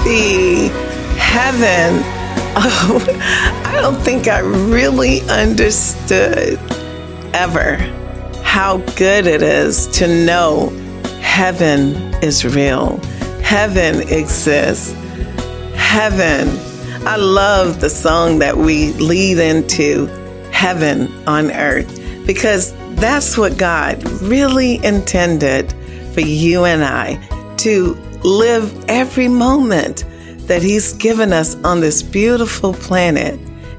happy. Heaven. Oh, I don't think I really understood ever how good it is to know heaven is real. Heaven exists. Heaven. I love the song that we lead into heaven on earth because that's what God really intended for you and I to live every moment that He's given us on this beautiful planet,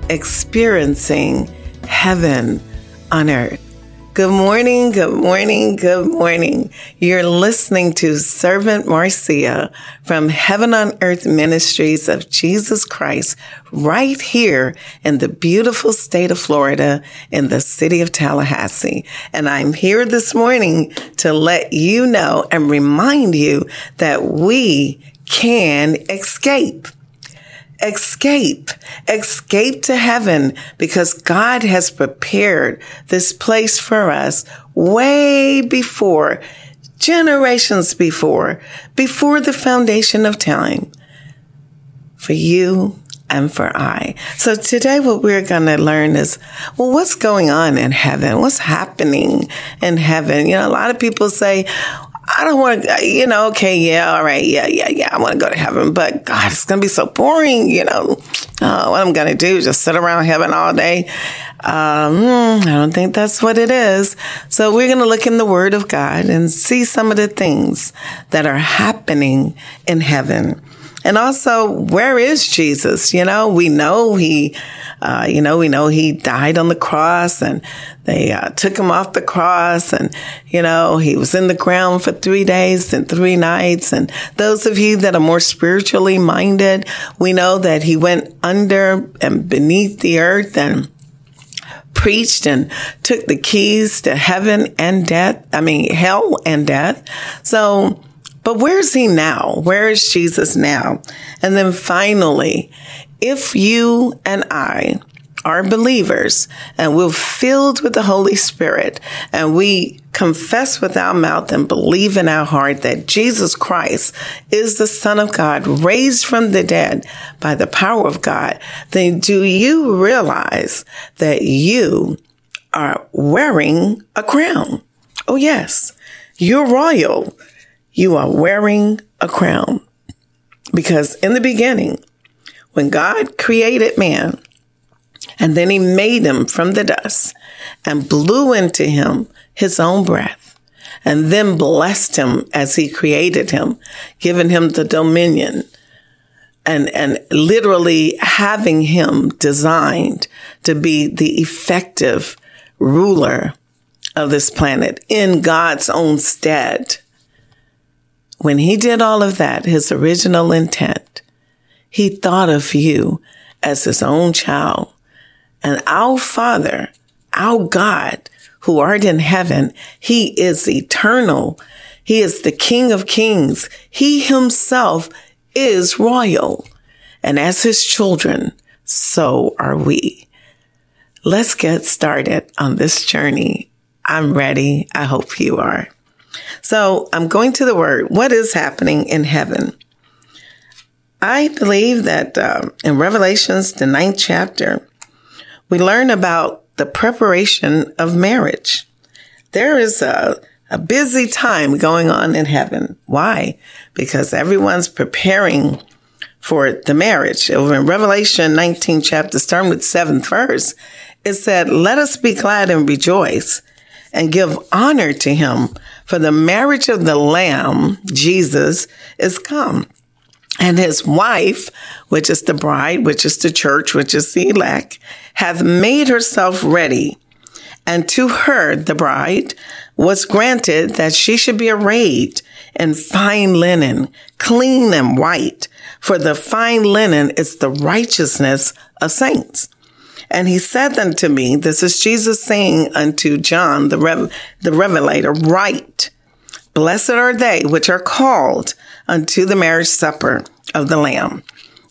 experiencing heaven on earth. Good morning, good morning, good morning. You're listening to Servant Marcia from Heaven on Earth Ministries of Jesus Christ right here in the beautiful state of Florida in the city of Tallahassee. And I'm here this morning to let you know and remind you that we can escape escape, escape to heaven because God has prepared this place for us way before, generations before, before the foundation of time for you and for I. So today what we're going to learn is, well, what's going on in heaven? What's happening in heaven? You know, a lot of people say, I don't want to, you know, okay, yeah, all right, yeah, yeah, yeah, I want to go to heaven, but God, it's going to be so boring, you know. Uh, what I'm going to do just sit around heaven all day. Um, I don't think that's what it is. So we're going to look in the Word of God and see some of the things that are happening in heaven. And also, where is Jesus? You know, we know he, uh, you know, we know he died on the cross and they uh, took him off the cross and, you know, he was in the ground for three days and three nights. And those of you that are more spiritually minded, we know that he went under and beneath the earth and preached and took the keys to heaven and death. I mean, hell and death. So, but where's he now? Where is Jesus now? And then finally, if you and I are believers and we're filled with the Holy Spirit and we confess with our mouth and believe in our heart that Jesus Christ is the Son of God raised from the dead by the power of God, then do you realize that you are wearing a crown? Oh, yes, you're royal. You are wearing a crown because in the beginning, when God created man, and then he made him from the dust and blew into him his own breath and then blessed him as he created him, giving him the dominion and, and literally having him designed to be the effective ruler of this planet in God's own stead. When he did all of that, his original intent, he thought of you as his own child and our Father, our God, who art in heaven, he is eternal. He is the King of kings. He himself is royal. And as his children, so are we. Let's get started on this journey. I'm ready. I hope you are. So I'm going to the word. What is happening in heaven? I believe that um, in Revelations, the ninth chapter, we learn about the preparation of marriage. There is a, a busy time going on in heaven. Why? Because everyone's preparing for the marriage. Over in Revelation 19 chapter, starting with seventh verse, it said, let us be glad and rejoice and give honor to him For the marriage of the Lamb, Jesus, is come. And his wife, which is the bride, which is the church, which is the elect, hath made herself ready. And to her, the bride, was granted that she should be arrayed in fine linen, clean and white. For the fine linen is the righteousness of saints. And he said unto me, this is Jesus saying unto John, the, rev- the revelator, write, blessed are they which are called unto the marriage supper of the Lamb.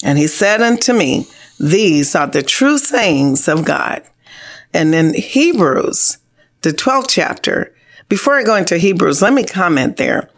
And he said unto me, these are the true sayings of God. And in Hebrews, the 12th chapter, before I go into Hebrews, let me comment there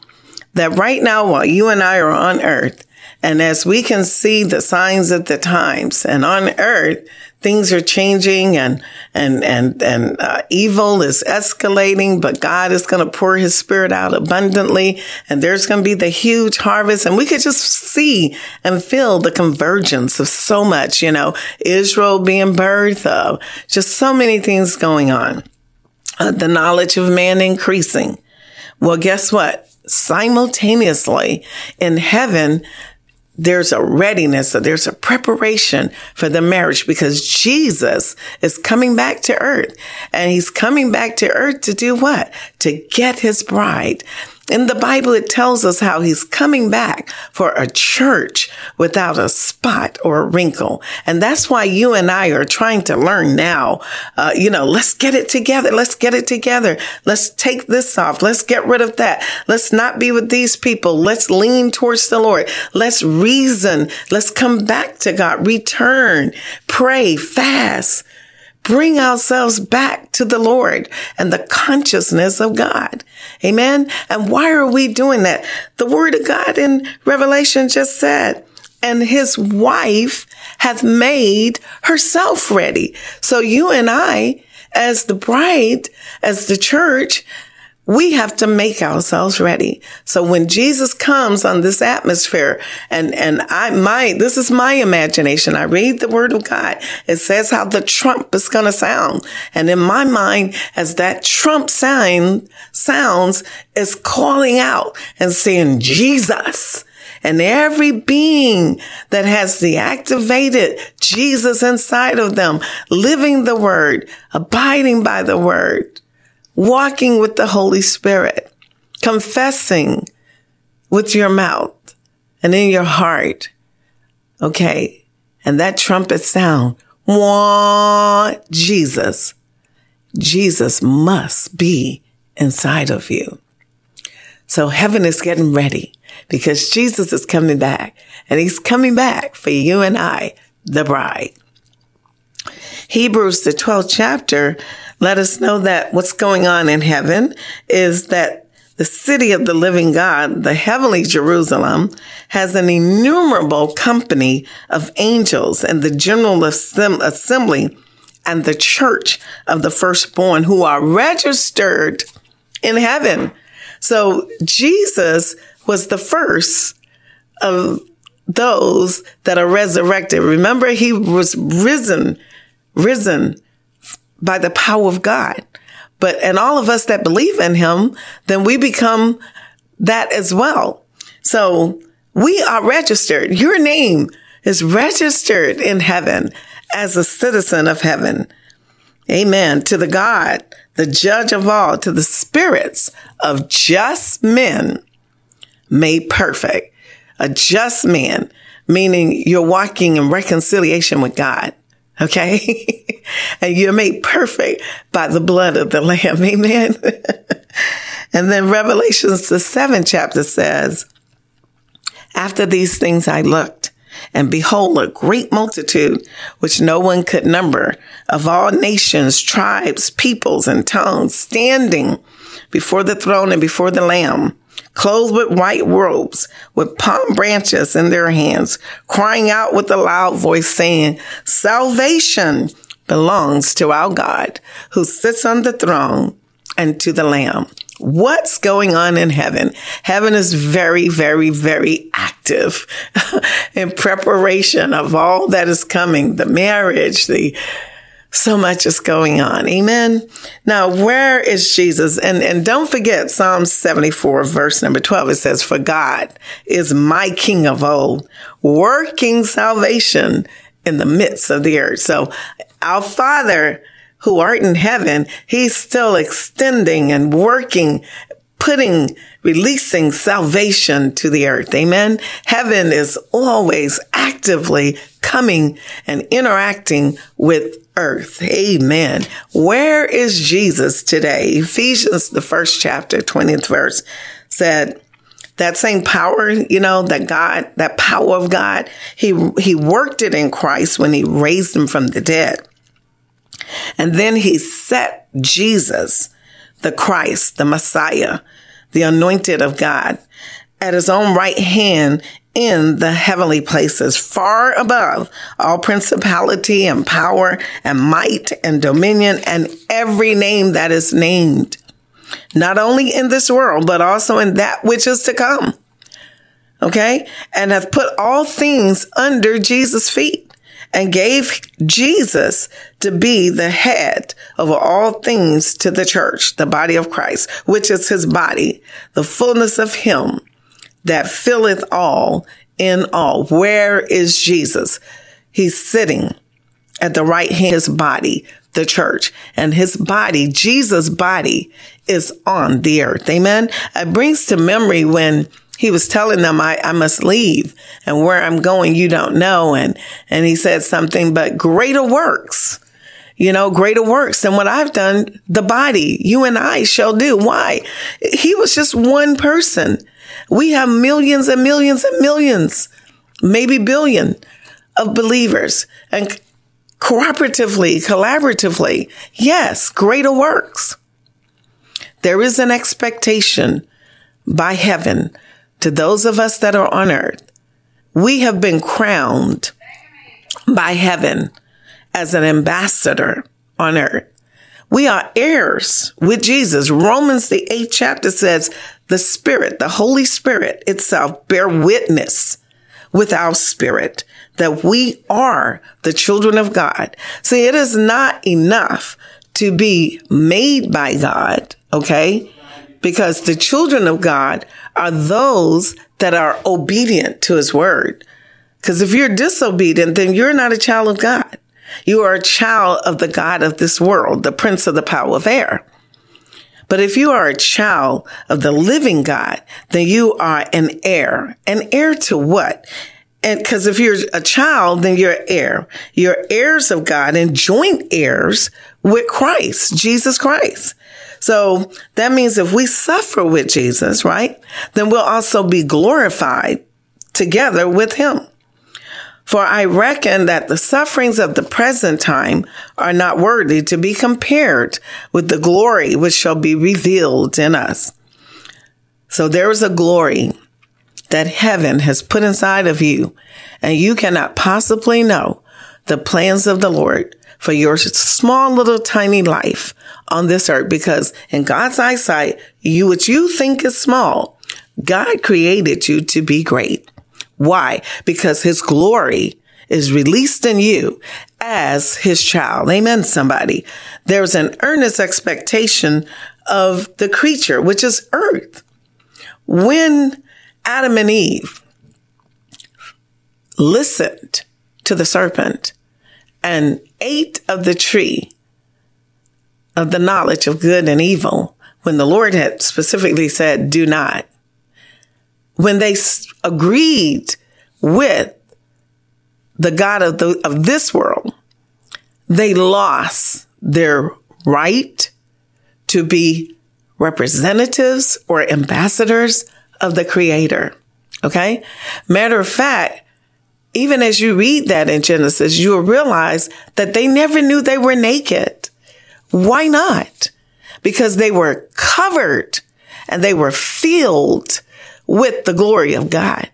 that right now, while you and I are on earth, and as we can see the signs of the times and on earth, things are changing and, and, and, and uh, evil is escalating, but God is going to pour his spirit out abundantly and there's going to be the huge harvest. And we could just see and feel the convergence of so much, you know, Israel being birthed of just so many things going on. Uh, the knowledge of man increasing. Well, guess what? Simultaneously in heaven, there's a readiness, there's a preparation for the marriage because Jesus is coming back to earth and he's coming back to earth to do what? To get his bride. In the Bible, it tells us how he's coming back for a church without a spot or a wrinkle. And that's why you and I are trying to learn now. Uh, you know, let's get it together. Let's get it together. Let's take this off. Let's get rid of that. Let's not be with these people. Let's lean towards the Lord. Let's reason. Let's come back to God. Return, pray, fast bring ourselves back to the Lord and the consciousness of God. Amen. And why are we doing that? The word of God in Revelation just said, and his wife hath made herself ready. So you and I, as the bride, as the church, we have to make ourselves ready. So when Jesus comes on this atmosphere and, and I, my, this is my imagination. I read the word of God. It says how the trump is going to sound. And in my mind, as that trump sound sounds, is calling out and saying, Jesus. And every being that has the activated Jesus inside of them, living the word, abiding by the word, walking with the Holy Spirit, confessing with your mouth and in your heart. Okay. And that trumpet sound, wah, Jesus. Jesus must be inside of you. So heaven is getting ready because Jesus is coming back and he's coming back for you and I, the bride. Hebrews, the 12th chapter, let us know that what's going on in heaven is that the city of the living God, the heavenly Jerusalem, has an innumerable company of angels and the general assembly and the church of the firstborn who are registered in heaven. So Jesus was the first of those that are resurrected. Remember, he was risen risen by the power of God. But, and all of us that believe in him, then we become that as well. So we are registered. Your name is registered in heaven as a citizen of heaven. Amen. To the God, the judge of all, to the spirits of just men made perfect. A just man, meaning you're walking in reconciliation with God. Okay. and you're made perfect by the blood of the lamb. Amen. and then Revelations, the seventh chapter says, after these things I looked and behold a great multitude which no one could number of all nations, tribes, peoples and tongues standing before the throne and before the lamb clothed with white robes, with palm branches in their hands, crying out with a loud voice saying, salvation belongs to our God who sits on the throne and to the lamb. What's going on in heaven? Heaven is very, very, very active in preparation of all that is coming, the marriage, the So much is going on. Amen. Now, where is Jesus? And, and don't forget Psalm 74, verse number 12. It says, For God is my King of old, working salvation in the midst of the earth. So our Father who art in heaven, he's still extending and working, putting, releasing salvation to the earth. Amen. Heaven is always actively coming and interacting with earth. Amen. Where is Jesus today? Ephesians, the first chapter, 20th verse said, that same power, you know, that God, that power of God, he, he worked it in Christ when he raised him from the dead. And then he set Jesus, the Christ, the Messiah, the anointed of God at his own right hand in the heavenly places, far above all principality and power and might and dominion and every name that is named, not only in this world, but also in that which is to come. Okay. And have put all things under Jesus' feet and gave Jesus to be the head of all things to the church, the body of Christ, which is his body, the fullness of him that filleth all in all. Where is Jesus? He's sitting at the right hand, his body, the church, and his body, Jesus' body is on the earth. Amen. It brings to memory when he was telling them, I, I must leave and where I'm going, you don't know. And, and he said something, but greater works, you know, greater works than what I've done. The body, you and I shall do. Why? He was just one person. We have millions and millions and millions, maybe billion of believers and cooperatively, collaboratively. Yes, greater works. There is an expectation by heaven to those of us that are on earth. We have been crowned by heaven as an ambassador on earth. We are heirs with Jesus. Romans, the eighth chapter says, the Spirit, the Holy Spirit itself bear witness with our spirit that we are the children of God. See, it is not enough to be made by God, okay? Because the children of God are those that are obedient to his word. Because if you're disobedient, then you're not a child of God. You are a child of the God of this world, the prince of the power of air. But if you are a child of the living God, then you are an heir. An heir to what? And because if you're a child, then you're heir. You're heirs of God and joint heirs with Christ, Jesus Christ. So that means if we suffer with Jesus, right, then we'll also be glorified together with him. For I reckon that the sufferings of the present time are not worthy to be compared with the glory which shall be revealed in us. So there is a glory that heaven has put inside of you, and you cannot possibly know the plans of the Lord for your small little tiny life on this earth because in God's eyesight, you, what you think is small, God created you to be great. Why? Because his glory is released in you as his child. Amen, somebody. There's an earnest expectation of the creature, which is earth. When Adam and Eve listened to the serpent and ate of the tree of the knowledge of good and evil, when the Lord had specifically said, do not, when they agreed with the God of the, of this world, they lost their right to be representatives or ambassadors of the creator. Okay. Matter of fact, even as you read that in Genesis, you'll realize that they never knew they were naked. Why not? Because they were covered and they were filled with the glory of God.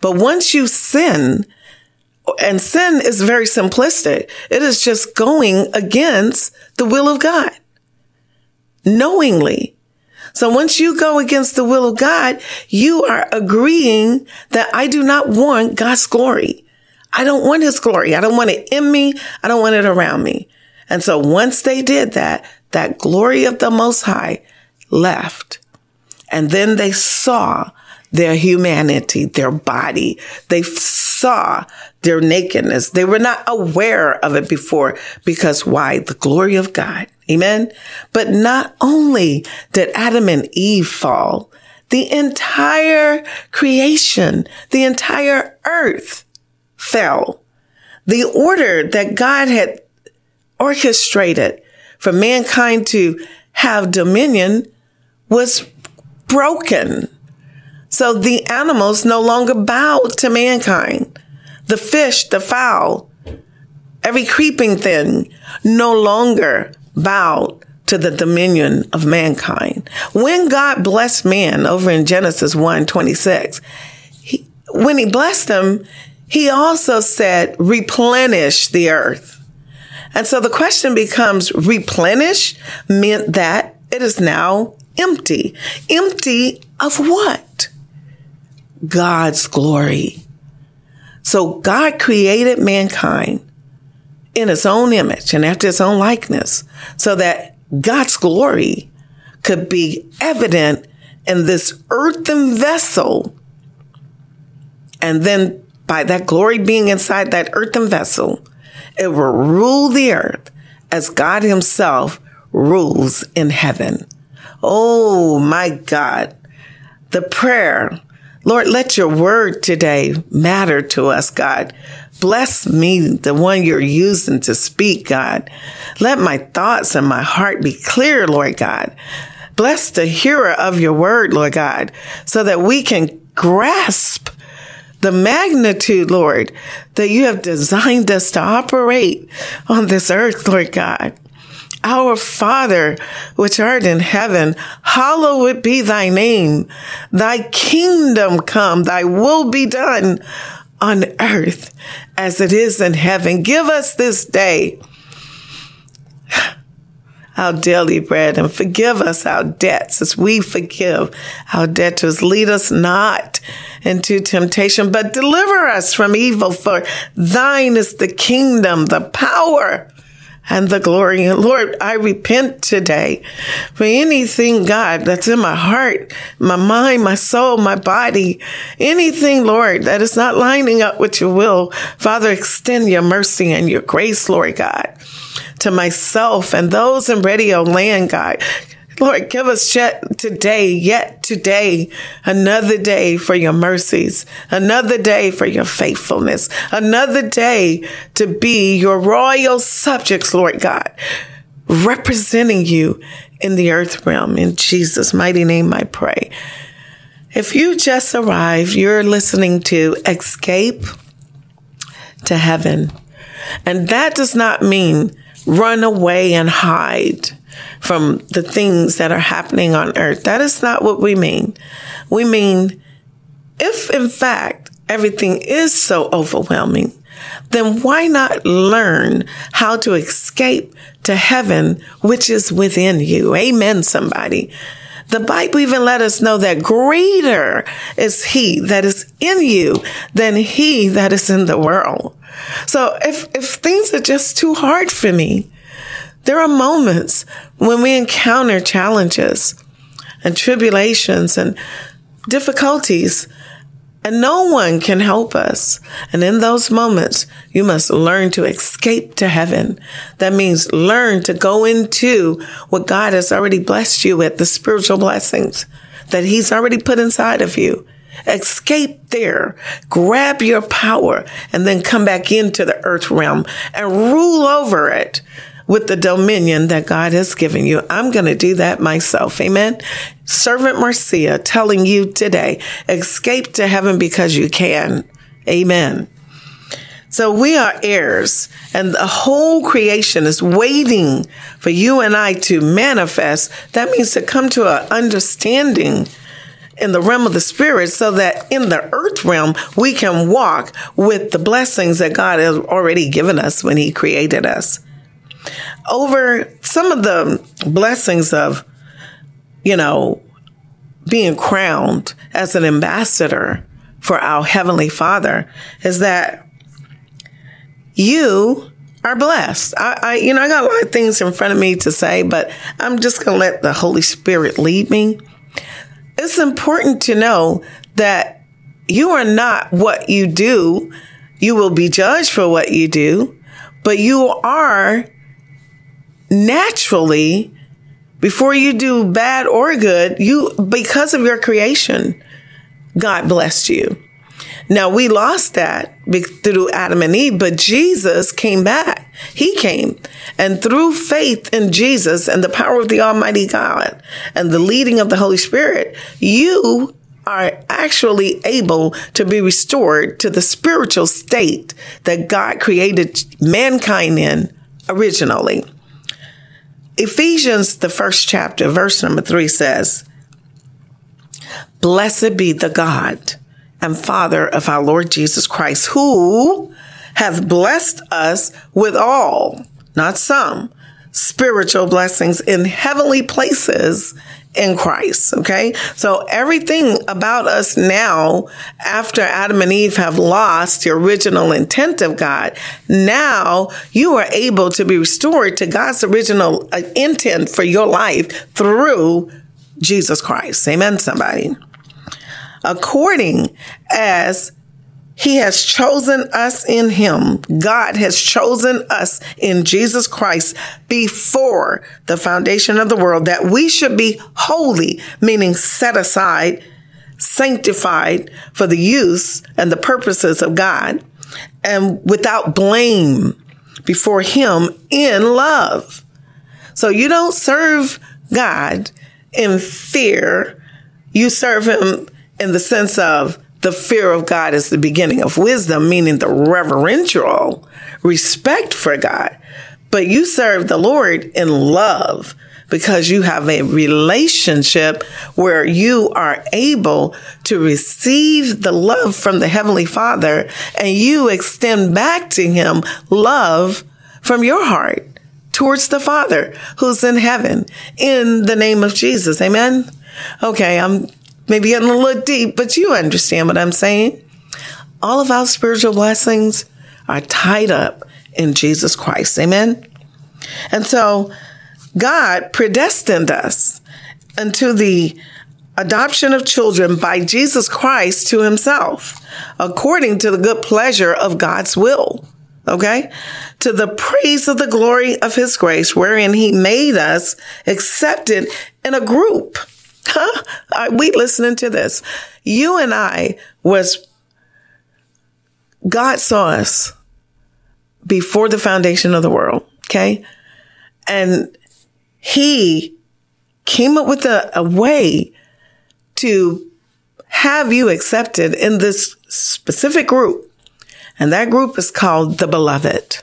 But once you sin, and sin is very simplistic, it is just going against the will of God knowingly. So once you go against the will of God, you are agreeing that I do not want God's glory. I don't want his glory. I don't want it in me. I don't want it around me. And so once they did that, that glory of the Most High left. And then they saw their humanity, their body. They saw their nakedness. They were not aware of it before because why? The glory of God. Amen. But not only did Adam and Eve fall, the entire creation, the entire earth fell. The order that God had orchestrated for mankind to have dominion was broken. So the animals no longer bowed to mankind. The fish, the fowl, every creeping thing no longer bowed to the dominion of mankind. When God blessed man over in Genesis 1 26, he, when he blessed them, he also said, replenish the earth. And so the question becomes replenish meant that it is now empty. Empty of what? God's glory. So God created mankind in his own image and after his own likeness so that God's glory could be evident in this earthen vessel. And then by that glory being inside that earthen vessel, it will rule the earth as God himself rules in heaven. Oh my God. The prayer, Lord, let your word today matter to us, God. Bless me, the one you're using to speak, God. Let my thoughts and my heart be clear, Lord God. Bless the hearer of your word, Lord God, so that we can grasp the magnitude, Lord, that you have designed us to operate on this earth, Lord God. Our Father, which art in heaven, hallowed be thy name. Thy kingdom come, thy will be done on earth as it is in heaven. Give us this day our daily bread and forgive us our debts as we forgive our debtors. Lead us not into temptation, but deliver us from evil. For thine is the kingdom, the power, and the glory. And Lord, I repent today for anything, God, that's in my heart, my mind, my soul, my body, anything, Lord, that is not lining up with your will. Father, extend your mercy and your grace, Lord God to myself and those in radio land, God. Lord, give us yet today, yet today, another day for your mercies, another day for your faithfulness, another day to be your royal subjects, Lord God, representing you in the earth realm. In Jesus' mighty name, I pray. If you just arrived, you're listening to Escape to Heaven. And that does not mean run away and hide from the things that are happening on earth. That is not what we mean. We mean, if in fact everything is so overwhelming, then why not learn how to escape to heaven, which is within you? Amen, somebody. The Bible even let us know that greater is he that is in you than he that is in the world. So if, if things are just too hard for me, there are moments when we encounter challenges and tribulations and difficulties and no one can help us. And in those moments, you must learn to escape to heaven. That means learn to go into what God has already blessed you with, the spiritual blessings that He's already put inside of you. Escape there, grab your power, and then come back into the earth realm and rule over it with the dominion that God has given you. I'm going to do that myself. Amen. Servant Marcia telling you today, escape to heaven because you can. Amen. So we are heirs and the whole creation is waiting for you and I to manifest. That means to come to an understanding in the realm of the spirit so that in the earth realm we can walk with the blessings that God has already given us when he created us over some of the blessings of, you know, being crowned as an ambassador for our Heavenly Father is that you are blessed. I, I, you know, I got a lot of things in front of me to say, but I'm just going to let the Holy Spirit lead me. It's important to know that you are not what you do. You will be judged for what you do, but you are naturally, before you do bad or good, you, because of your creation, God blessed you. Now we lost that through Adam and Eve, but Jesus came back. He came and through faith in Jesus and the power of the Almighty God and the leading of the Holy Spirit, you are actually able to be restored to the spiritual state that God created mankind in originally. Ephesians, the first chapter, verse number three says, Blessed be the God and Father of our Lord Jesus Christ, who hath blessed us with all, not some, spiritual blessings in heavenly places in Christ. Okay. So everything about us now, after Adam and Eve have lost the original intent of God, now you are able to be restored to God's original uh, intent for your life through Jesus Christ. Amen, somebody according as he has chosen us in him. God has chosen us in Jesus Christ before the foundation of the world that we should be holy, meaning set aside, sanctified for the use and the purposes of God and without blame before him in love. So you don't serve God in fear. You serve him in the sense of the fear of God is the beginning of wisdom, meaning the reverential respect for God. But you serve the Lord in love because you have a relationship where you are able to receive the love from the Heavenly Father and you extend back to Him love from your heart towards the Father who's in heaven in the name of Jesus. Amen. Okay, I'm maybe getting a little deep, but you understand what I'm saying. All of our spiritual blessings are tied up in Jesus Christ. Amen. And so God predestined us unto the adoption of children by Jesus Christ to himself, according to the good pleasure of God's will. Okay. To the praise of the glory of his grace, wherein he made us accepted in a group Are we listening to this? You and I was, God saw us before the foundation of the world. Okay. And he came up with a, a way to have you accepted in this specific group. And that group is called the beloved.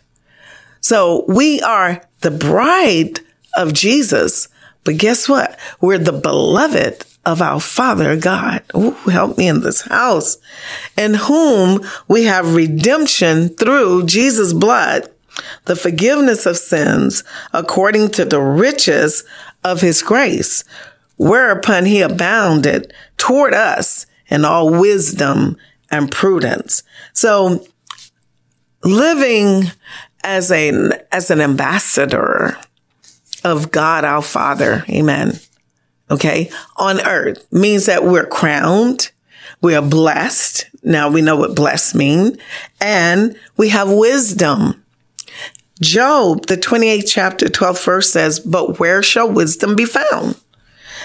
So we are the bride of Jesus but guess what? We're the beloved of our Father God. Ooh, help me in this house. In whom we have redemption through Jesus' blood, the forgiveness of sins according to the riches of his grace, whereupon he abounded toward us in all wisdom and prudence. So living as an, as an ambassador, of God our Father. Amen. Okay. On earth means that we're crowned. We are blessed. Now we know what blessed mean and we have wisdom. Job, the 28th chapter, 12th verse says, but where shall wisdom be found?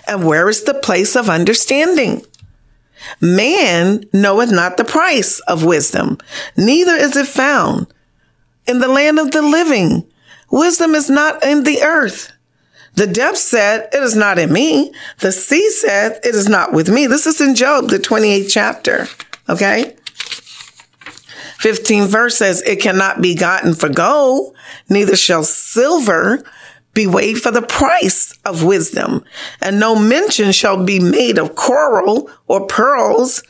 And where is the place of understanding? Man knoweth not the price of wisdom, neither is it found in the land of the living. Wisdom is not in the earth. The depth said, It is not in me. The sea said, It is not with me. This is in Job, the 28th chapter. Okay. 15 verse says, It cannot be gotten for gold, neither shall silver be weighed for the price of wisdom. And no mention shall be made of coral or pearls,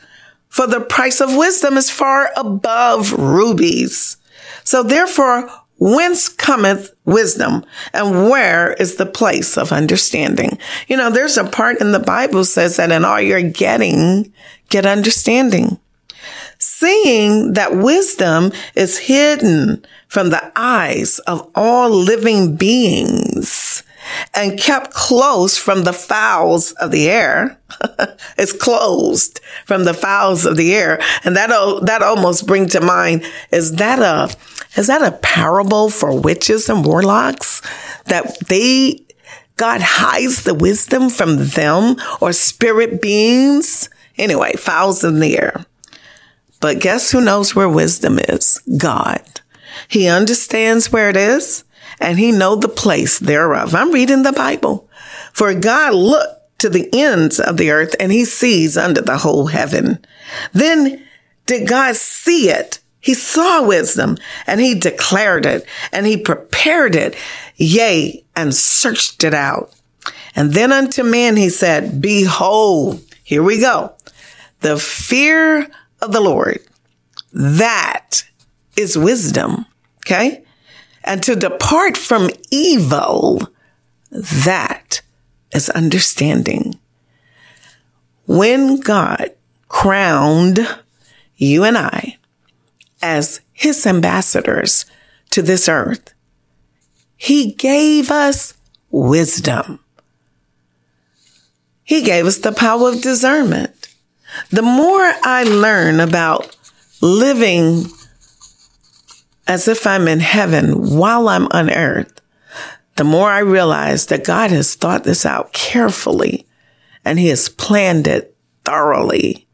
for the price of wisdom is far above rubies. So therefore, Whence cometh wisdom and where is the place of understanding? You know, there's a part in the Bible says that in all you're getting, get understanding. seeing that wisdom is hidden from the eyes of all living beings and kept close from the fowls of the air. it's closed from the fowls of the air. And that, that almost bring to mind, is that a, is that a parable for witches and warlocks that they, God hides the wisdom from them or spirit beings? Anyway, fowls in the air. But guess who knows where wisdom is? God. He understands where it is and he know the place thereof. I'm reading the Bible. For God looked to the ends of the earth and he sees under the whole heaven. Then did God see it? He saw wisdom and he declared it and he prepared it, yea, and searched it out. And then unto man he said, behold, here we go. The fear of the Lord, that is wisdom. Okay and to depart from evil, that is understanding. When God crowned you and I as his ambassadors to this earth, he gave us wisdom. He gave us the power of discernment. The more I learn about living as if I'm in heaven while I'm on earth, the more I realize that God has thought this out carefully and he has planned it thoroughly.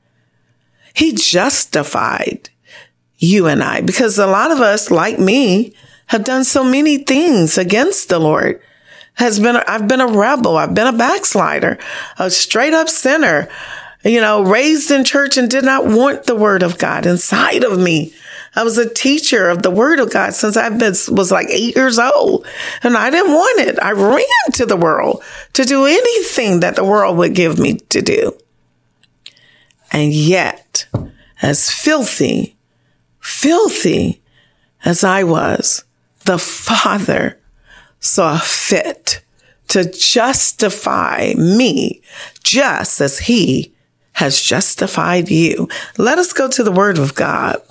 He justified you and I because a lot of us, like me, have done so many things against the Lord. Has been, I've been a rebel. I've been a backslider, a straight up sinner, you know, raised in church and did not want the word of God inside of me. I was a teacher of the word of God since I was like eight years old and I didn't want it. I ran to the world to do anything that the world would give me to do. And yet, as filthy, filthy as I was, the Father saw fit to justify me just as he has justified you. Let us go to the word of God.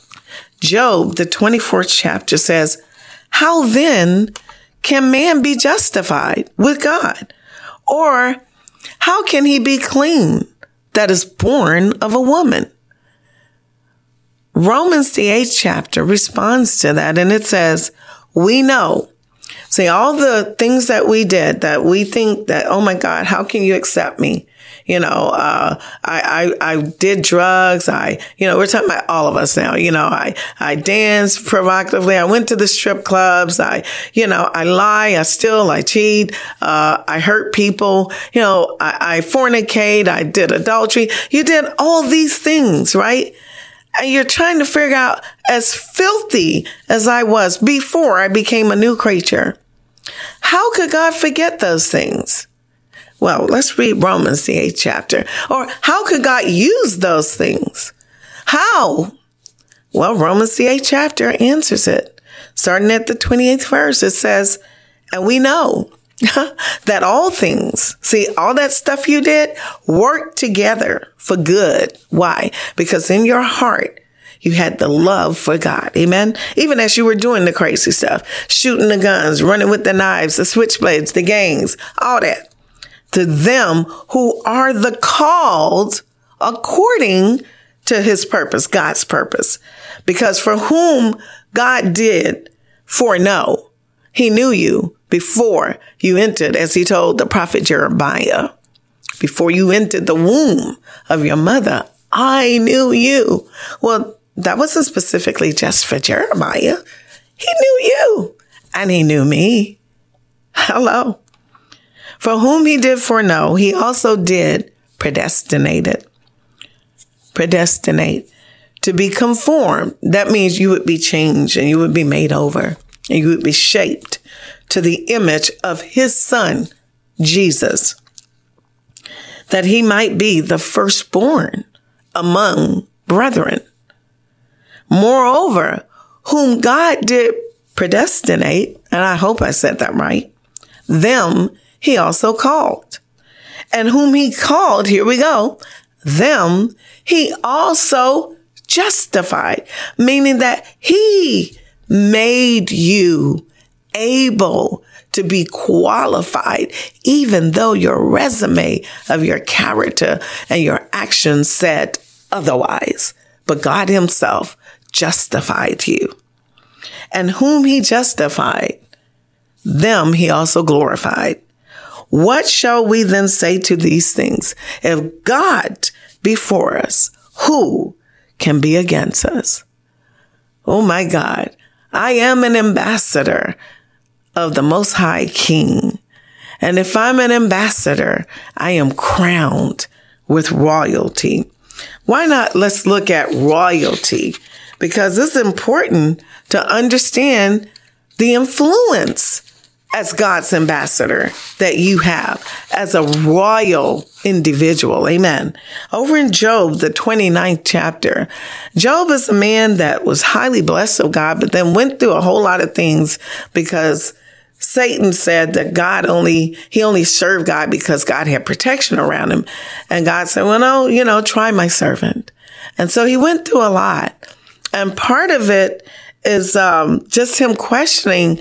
Job, the 24th chapter says, How then can man be justified with God? Or how can he be clean that is born of a woman? Romans, the eighth chapter, responds to that and it says, We know. See, all the things that we did that we think that, oh my God, how can you accept me? You know, uh, I, I, I did drugs. I, you know, we're talking about all of us now. You know, I, I danced provocatively. I went to the strip clubs. I, you know, I lie. I steal. I cheat. Uh, I hurt people. You know, I, I fornicate. I did adultery. You did all these things, right? And you're trying to figure out as filthy as I was before I became a new creature. How could God forget those things? Well, let's read Romans, the eighth chapter. Or how could God use those things? How? Well, Romans, the eighth chapter answers it. Starting at the 28th verse, it says, and we know that all things, see, all that stuff you did work together for good. Why? Because in your heart, you had the love for God. Amen. Even as you were doing the crazy stuff, shooting the guns, running with the knives, the switchblades, the gangs, all that to them who are the called according to his purpose, God's purpose. Because for whom God did foreknow, he knew you before you entered, as he told the prophet Jeremiah. Before you entered the womb of your mother, I knew you. Well, that wasn't specifically just for Jeremiah. He knew you and he knew me. Hello. For whom he did foreknow, he also did predestinate it. Predestinate. To be conformed. That means you would be changed and you would be made over and you would be shaped to the image of his son, Jesus, that he might be the firstborn among brethren. Moreover, whom God did predestinate, and I hope I said that right, them he also called. And whom he called, here we go, them he also justified, meaning that he made you able to be qualified, even though your resume of your character and your actions said otherwise. But God himself justified you. And whom he justified, them he also glorified. What shall we then say to these things? If God before us, who can be against us? Oh my God, I am an ambassador of the Most High King. And if I'm an ambassador, I am crowned with royalty. Why not? Let's look at royalty because it's important to understand the influence as God's ambassador that you have as a royal individual. Amen. Over in Job, the 29th chapter, Job is a man that was highly blessed of God, but then went through a whole lot of things because Satan said that God only, he only served God because God had protection around him. And God said, well, no, you know, try my servant. And so he went through a lot. And part of it is um, just him questioning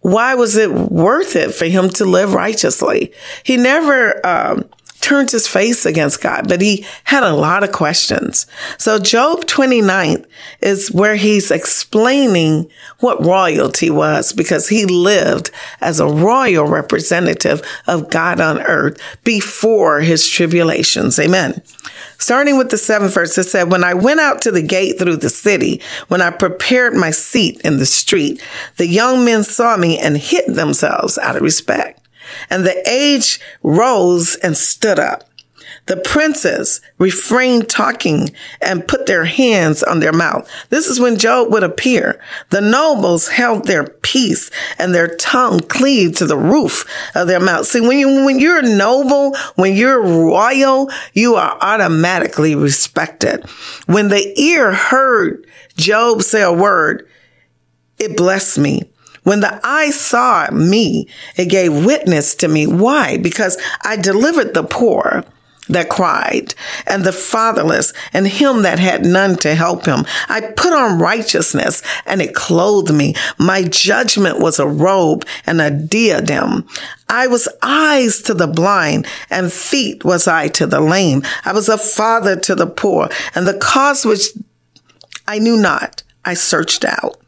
why was it worth it for him to live righteously? He never um, turned his face against God, but he had a lot of questions. So Job 29 is where he's explaining what royalty was because he lived as a royal representative of God on earth before his tribulations. Amen. Starting with the seventh verse, it said, When I went out to the gate through the city, when I prepared my seat in the street, the young men saw me and hid themselves out of respect. And the age rose and stood up. The princes refrained talking and put their hands on their mouth. This is when Job would appear. The nobles held their peace and their tongue cleaved to the roof of their mouth. See, when you, when you're noble, when you're royal, you are automatically respected. When the ear heard Job say a word, it blessed me. When the eye saw me, it gave witness to me. Why? Because I delivered the poor that cried and the fatherless and him that had none to help him. I put on righteousness and it clothed me. My judgment was a robe and a diadem. I was eyes to the blind and feet was I to the lame. I was a father to the poor and the cause which I knew not, I searched out.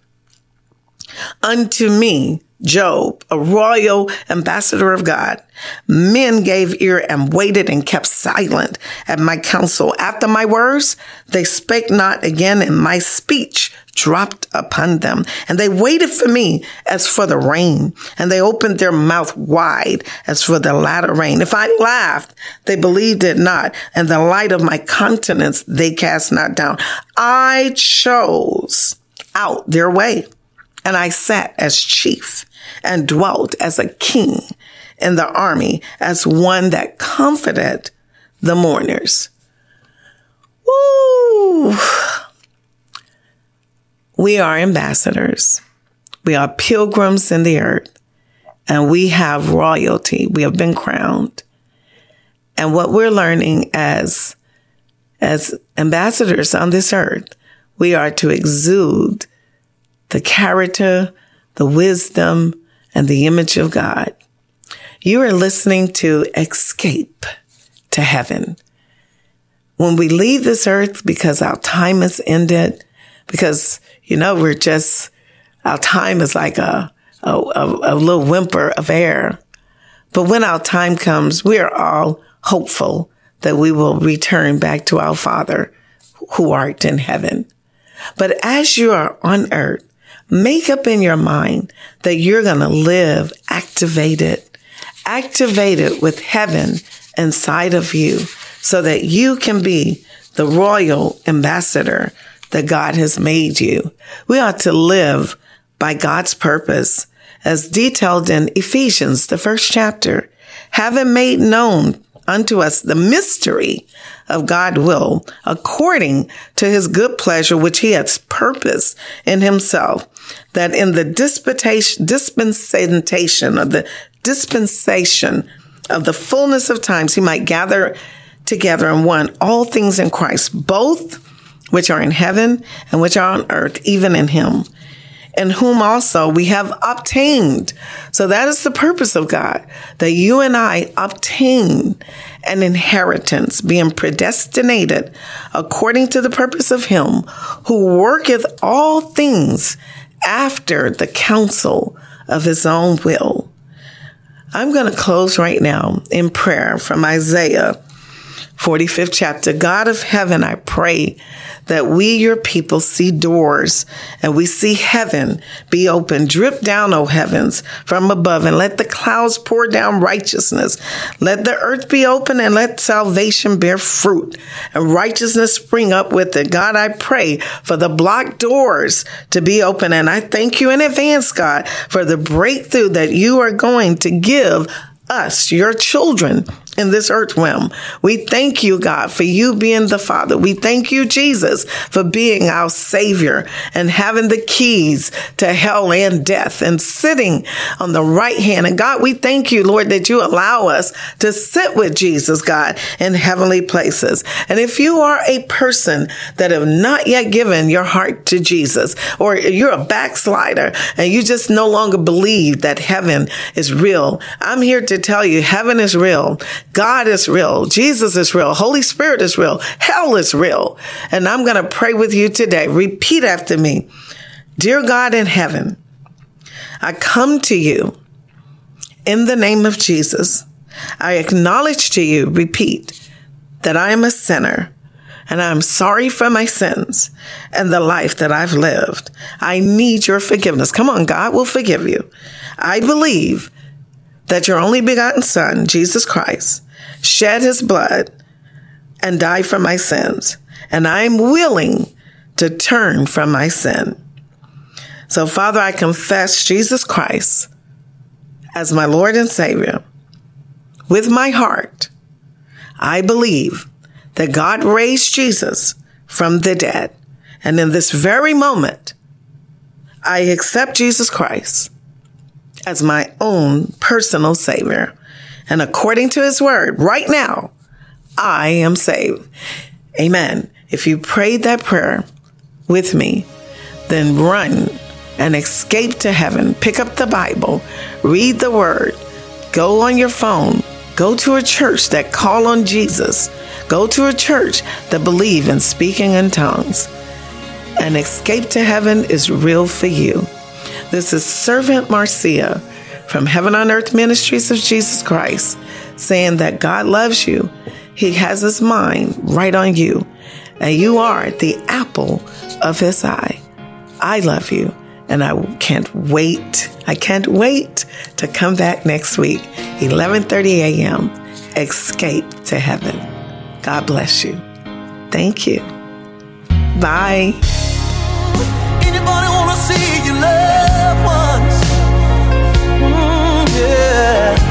Unto me, Job, a royal ambassador of God, men gave ear and waited and kept silent at my counsel. After my words, they spake not again, and my speech dropped upon them. And they waited for me as for the rain, and they opened their mouth wide as for the latter rain. If I laughed, they believed it not, and the light of my countenance they cast not down. I chose out their way and I sat as chief and dwelt as a king in the army as one that comforted the mourners. Woo! We are ambassadors. We are pilgrims in the earth and we have royalty. We have been crowned. And what we're learning as, as ambassadors on this earth, we are to exude the character, the wisdom, and the image of God. You are listening to Escape to Heaven. When we leave this earth because our time is ended, because, you know, we're just, our time is like a, a, a, a little whimper of air. But when our time comes, we are all hopeful that we will return back to our Father who art in heaven. But as you are on earth, make up in your mind that you're going to live activated, activated with heaven inside of you so that you can be the royal ambassador that God has made you. We ought to live by God's purpose as detailed in Ephesians, the first chapter, having made known unto us the mystery of God will according to his good pleasure, which he has purposed in himself, that in the dispensation, of the dispensation of the fullness of times, he might gather together in one all things in Christ, both which are in heaven and which are on earth, even in him in whom also we have obtained. So that is the purpose of God, that you and I obtain an inheritance, being predestinated according to the purpose of him who worketh all things after the counsel of his own will. I'm going to close right now in prayer from Isaiah 45th chapter. God of heaven, I pray that we, your people, see doors and we see heaven be open. Drip down, O heavens, from above and let the clouds pour down righteousness. Let the earth be open and let salvation bear fruit and righteousness spring up with it. God, I pray for the blocked doors to be open. And I thank you in advance, God, for the breakthrough that you are going to give us, your children, in this earth realm. We thank you, God, for you being the Father. We thank you, Jesus, for being our Savior and having the keys to hell and death and sitting on the right hand. And God, we thank you, Lord, that you allow us to sit with Jesus, God, in heavenly places. And if you are a person that have not yet given your heart to Jesus, or you're a backslider and you just no longer believe that heaven is real, I'm here to tell you heaven is real. God is real. Jesus is real. Holy Spirit is real. Hell is real. And I'm going to pray with you today. Repeat after me. Dear God in heaven, I come to you in the name of Jesus. I acknowledge to you, repeat, that I am a sinner and I'm sorry for my sins and the life that I've lived. I need your forgiveness. Come on, God will forgive you. I believe that your only begotten Son, Jesus Christ, shed his blood and died for my sins, and I am willing to turn from my sin. So, Father, I confess Jesus Christ as my Lord and Savior. With my heart, I believe that God raised Jesus from the dead. And in this very moment, I accept Jesus Christ as my own personal Savior. And according to His word, right now, I am saved. Amen. If you prayed that prayer with me, then run and escape to heaven. Pick up the Bible, read the word, go on your phone, go to a church that call on Jesus, go to a church that believe in speaking in tongues. And escape to heaven is real for you. This is Servant Marcia from Heaven on Earth Ministries of Jesus Christ saying that God loves you. He has his mind right on you, and you are the apple of his eye. I love you, and I can't wait. I can't wait to come back next week, 11:30 a.m. Escape to heaven. God bless you. Thank you. Bye. Yeah.